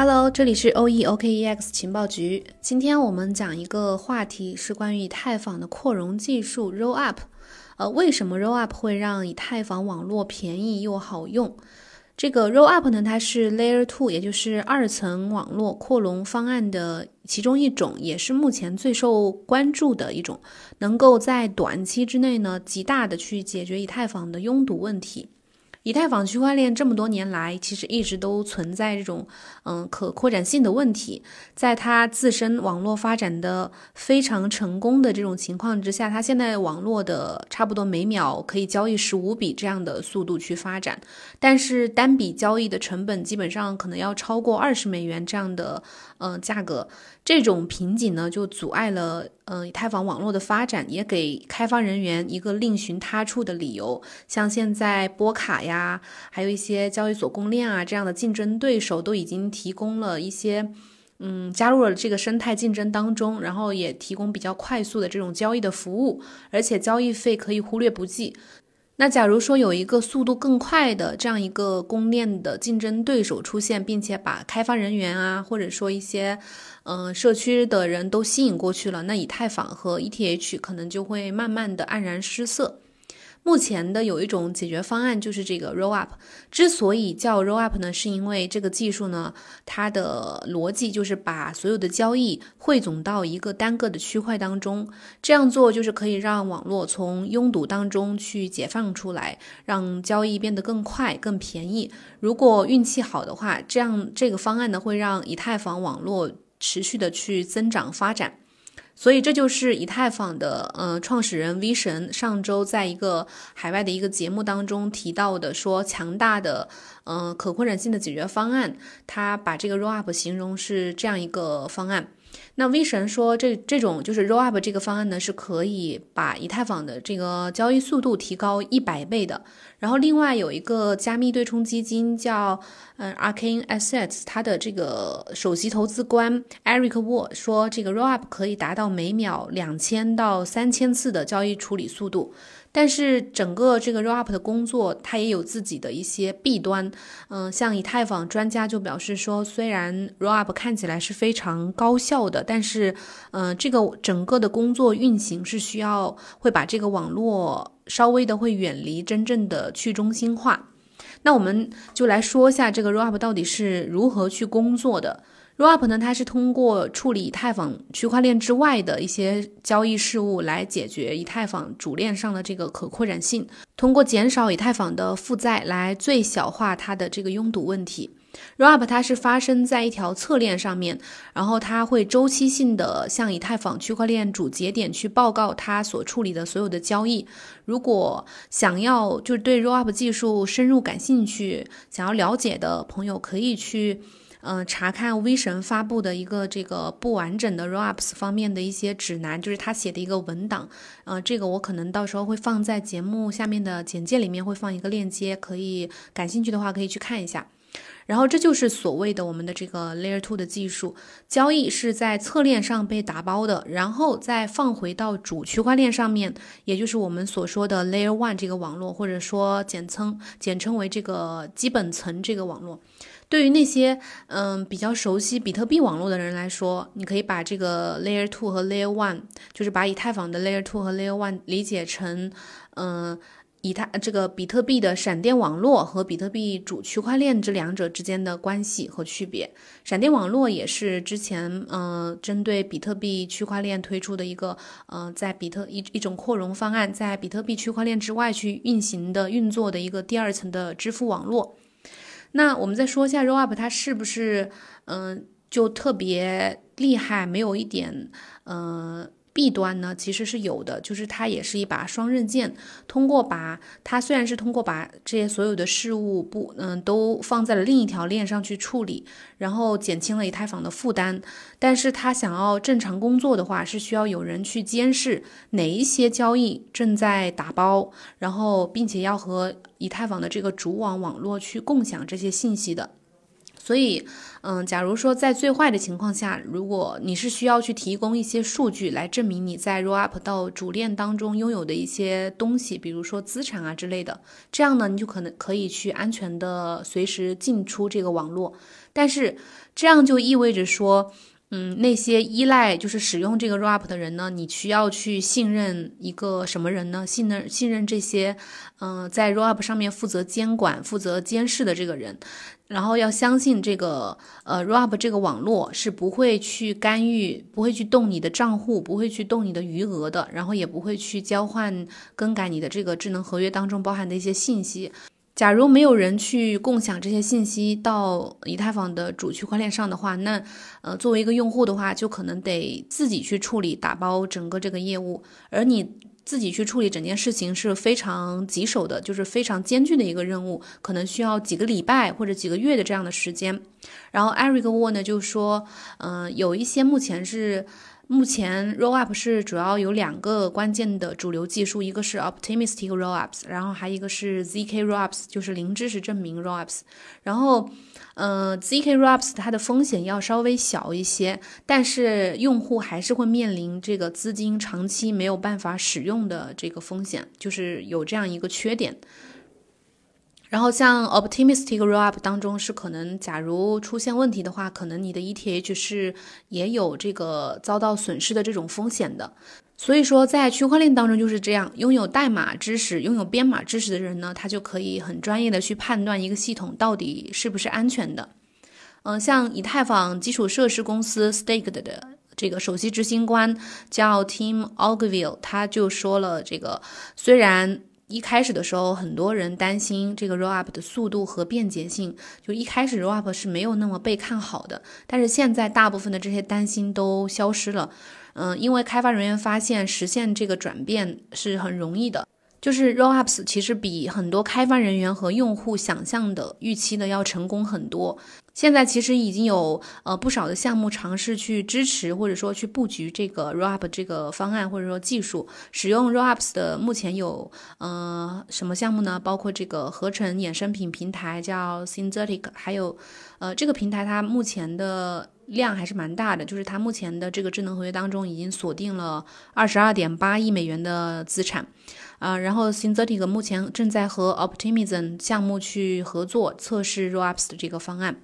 Hello，这里是 O E O K E X 情报局。今天我们讲一个话题，是关于以太坊的扩容技术 Roll Up。呃，为什么 Roll Up 会让以太坊网络便宜又好用？这个 Roll Up 呢，它是 Layer Two，也就是二层网络扩容方案的其中一种，也是目前最受关注的一种，能够在短期之内呢，极大的去解决以太坊的拥堵问题。以太坊区块链这么多年来，其实一直都存在这种嗯可扩展性的问题。在它自身网络发展的非常成功的这种情况之下，它现在网络的差不多每秒可以交易十五笔这样的速度去发展，但是单笔交易的成本基本上可能要超过二十美元这样的嗯价格。这种瓶颈呢，就阻碍了嗯以太坊网络的发展，也给开发人员一个另寻他处的理由。像现在波卡呀，还有一些交易所公链啊这样的竞争对手，都已经提供了一些嗯加入了这个生态竞争当中，然后也提供比较快速的这种交易的服务，而且交易费可以忽略不计。那假如说有一个速度更快的这样一个公链的竞争对手出现，并且把开发人员啊，或者说一些，嗯，社区的人都吸引过去了，那以太坊和 ETH 可能就会慢慢的黯然失色。目前的有一种解决方案，就是这个 Roll Up。之所以叫 Roll Up 呢，是因为这个技术呢，它的逻辑就是把所有的交易汇总到一个单个的区块当中。这样做就是可以让网络从拥堵当中去解放出来，让交易变得更快、更便宜。如果运气好的话，这样这个方案呢，会让以太坊网络持续的去增长发展。所以这就是以太坊的呃创始人 V 神上周在一个海外的一个节目当中提到的，说强大的嗯可扩展性的解决方案，他把这个 Roll Up 形容是这样一个方案。那 V 神说，这这种就是 Roll Up 这个方案呢，是可以把以太坊的这个交易速度提高一百倍的。然后另外有一个加密对冲基金叫嗯 Arcane Assets，它的这个首席投资官 Eric Wall 说，这个 Roll Up 可以达到每秒两千到三千次的交易处理速度。但是整个这个 Roll Up 的工作，它也有自己的一些弊端。嗯，像以太坊专家就表示说，虽然 Roll Up 看起来是非常高效的，但是，嗯，这个整个的工作运行是需要会把这个网络稍微的会远离真正的去中心化。那我们就来说一下这个 Roll Up 到底是如何去工作的。Roll Up 呢，它是通过处理以太坊区块链之外的一些交易事务来解决以太坊主链上的这个可扩展性，通过减少以太坊的负债来最小化它的这个拥堵问题。Roll Up 它是发生在一条侧链上面，然后它会周期性的向以太坊区块链主节点去报告它所处理的所有的交易。如果想要就是对 Roll Up 技术深入感兴趣，想要了解的朋友可以去。嗯，查看 V 神发布的一个这个不完整的 Rollups 方面的一些指南，就是他写的一个文档。呃，这个我可能到时候会放在节目下面的简介里面，会放一个链接，可以感兴趣的话可以去看一下。然后这就是所谓的我们的这个 Layer Two 的技术，交易是在侧链上被打包的，然后再放回到主区块链上面，也就是我们所说的 Layer One 这个网络，或者说简称简称为这个基本层这个网络。对于那些嗯比较熟悉比特币网络的人来说，你可以把这个 Layer Two 和 Layer One，就是把以太坊的 Layer Two 和 Layer One 理解成嗯以太这个比特币的闪电网络和比特币主区块链这两者之间的关系和区别。闪电网络也是之前嗯针对比特币区块链推出的一个嗯在比特一一种扩容方案，在比特币区块链之外去运行的运作的一个第二层的支付网络。那我们再说一下 Roll Up，它是不是嗯就特别厉害？没有一点嗯。弊端呢，其实是有的，就是它也是一把双刃剑。通过把它虽然是通过把这些所有的事物不嗯都放在了另一条链上去处理，然后减轻了以太坊的负担，但是它想要正常工作的话，是需要有人去监视哪一些交易正在打包，然后并且要和以太坊的这个主网网络去共享这些信息的。所以，嗯，假如说在最坏的情况下，如果你是需要去提供一些数据来证明你在 roll up 到主链当中拥有的一些东西，比如说资产啊之类的，这样呢，你就可能可以去安全的随时进出这个网络。但是这样就意味着说。嗯，那些依赖就是使用这个 roll up 的人呢，你需要去信任一个什么人呢？信任信任这些，嗯，在 roll up 上面负责监管、负责监视的这个人，然后要相信这个呃 roll up 这个网络是不会去干预、不会去动你的账户、不会去动你的余额的，然后也不会去交换、更改你的这个智能合约当中包含的一些信息。假如没有人去共享这些信息到以太坊的主区块链上的话，那呃，作为一个用户的话，就可能得自己去处理打包整个这个业务，而你自己去处理整件事情是非常棘手的，就是非常艰巨的一个任务，可能需要几个礼拜或者几个月的这样的时间。然后 Eric Wo 呢就说，嗯，有一些目前是。目前 Rollup 是主要有两个关键的主流技术，一个是 Optimistic Rollups，然后还一个是 zk Rollups，就是零知识证明 Rollups。然后，呃，zk Rollups 它的风险要稍微小一些，但是用户还是会面临这个资金长期没有办法使用的这个风险，就是有这样一个缺点。然后像 optimistic rollup 当中是可能，假如出现问题的话，可能你的 ETH 是也有这个遭到损失的这种风险的。所以说，在区块链当中就是这样，拥有代码知识、拥有编码知识的人呢，他就可以很专业的去判断一个系统到底是不是安全的。嗯，像以太坊基础设施公司 Staked 的这个首席执行官叫 Tim Ogilvie，他就说了，这个虽然。一开始的时候，很多人担心这个 roll up 的速度和便捷性，就一开始 roll up 是没有那么被看好的。但是现在大部分的这些担心都消失了，嗯，因为开发人员发现实现这个转变是很容易的。就是 roll ups 其实比很多开发人员和用户想象的预期的要成功很多。现在其实已经有呃不少的项目尝试去支持或者说去布局这个 roll up 这个方案或者说技术。使用 roll ups 的目前有呃什么项目呢？包括这个合成衍生品平台叫 Synthetic，还有呃这个平台它目前的量还是蛮大的，就是它目前的这个智能合约当中已经锁定了二十二点八亿美元的资产。啊，然后 Synthetic 目前正在和 Optimism 项目去合作测试 Rollups 的这个方案，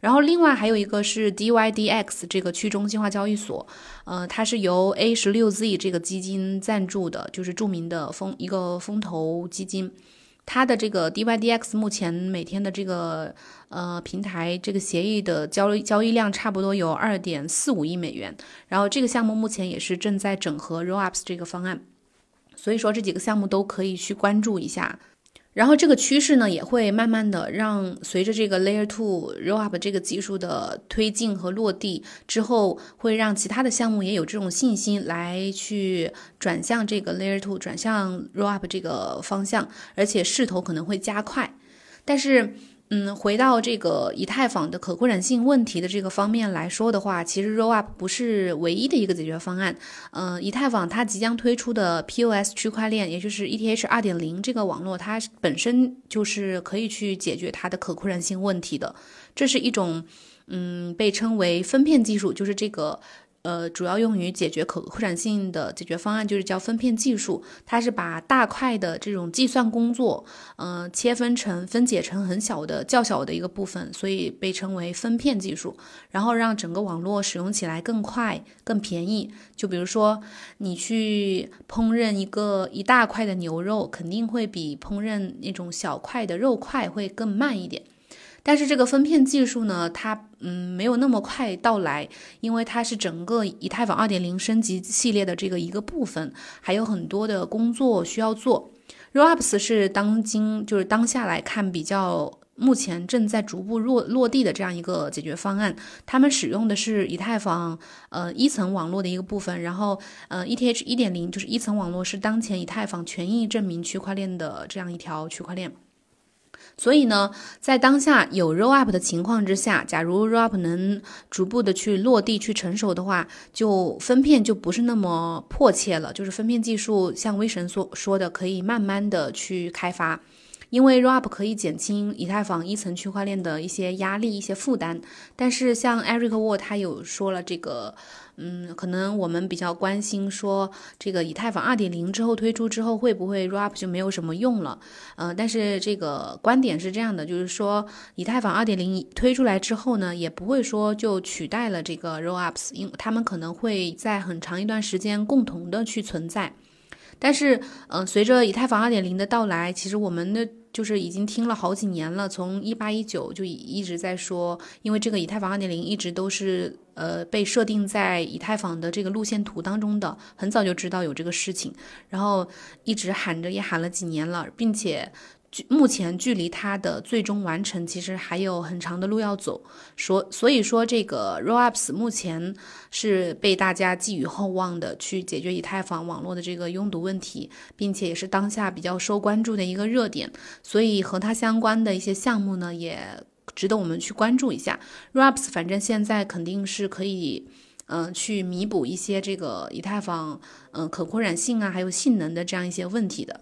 然后另外还有一个是 DYDX 这个去中心化交易所，呃，它是由 A 十六 Z 这个基金赞助的，就是著名的风一个风投基金，它的这个 DYDX 目前每天的这个呃平台这个协议的交易交易量差不多有二点四五亿美元，然后这个项目目前也是正在整合 Rollups 这个方案。所以说这几个项目都可以去关注一下，然后这个趋势呢也会慢慢的让随着这个 Layer Two Rollup 这个技术的推进和落地之后，会让其他的项目也有这种信心来去转向这个 Layer Two 转向 Rollup 这个方向，而且势头可能会加快，但是。嗯，回到这个以太坊的可扩展性问题的这个方面来说的话，其实 Rollup 不是唯一的一个解决方案。嗯，以太坊它即将推出的 POS 区块链，也就是 ETH 二点零这个网络，它本身就是可以去解决它的可扩展性问题的。这是一种，嗯，被称为分片技术，就是这个。呃，主要用于解决可扩展性的解决方案，就是叫分片技术。它是把大块的这种计算工作，嗯，切分成分解成很小的、较小的一个部分，所以被称为分片技术。然后让整个网络使用起来更快、更便宜。就比如说，你去烹饪一个一大块的牛肉，肯定会比烹饪那种小块的肉块会更慢一点。但是这个分片技术呢，它嗯没有那么快到来，因为它是整个以太坊二点零升级系列的这个一个部分，还有很多的工作需要做。Rollups 是当今就是当下来看比较目前正在逐步落落地的这样一个解决方案，他们使用的是以太坊呃一层网络的一个部分，然后呃 ETH 一点零就是一层网络是当前以太坊权益证明区块链的这样一条区块链。所以呢，在当下有 roll up 的情况之下，假如 roll up 能逐步的去落地、去成熟的话，就分片就不是那么迫切了。就是分片技术，像威神所说的，可以慢慢的去开发。因为 ro up 可以减轻以太坊一层区块链的一些压力、一些负担。但是像 Eric Wall 他有说了这个。嗯，可能我们比较关心说，这个以太坊二点零之后推出之后，会不会 ro up 就没有什么用了？嗯，但是这个观点是这样的，就是说以太坊二点零推出来之后呢，也不会说就取代了这个 ro ups 因为他们可能会在很长一段时间共同的去存在。但是，嗯，随着以太坊二点零的到来，其实我们的就是已经听了好几年了，从一八一九就一直在说，因为这个以太坊二点零一直都是呃被设定在以太坊的这个路线图当中的，很早就知道有这个事情，然后一直喊着也喊了几年了，并且。目前距离它的最终完成其实还有很长的路要走，所所以说这个 Rollups 目前是被大家寄予厚望的，去解决以太坊网络的这个拥堵问题，并且也是当下比较受关注的一个热点，所以和它相关的一些项目呢，也值得我们去关注一下。Rollups 反正现在肯定是可以，嗯，去弥补一些这个以太坊，嗯，可扩展性啊，还有性能的这样一些问题的。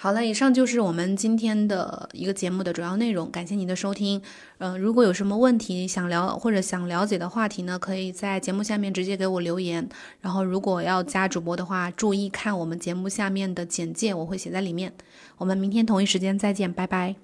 好了，以上就是我们今天的一个节目的主要内容，感谢您的收听。嗯，如果有什么问题想聊或者想了解的话题呢，可以在节目下面直接给我留言。然后，如果要加主播的话，注意看我们节目下面的简介，我会写在里面。我们明天同一时间再见，拜拜。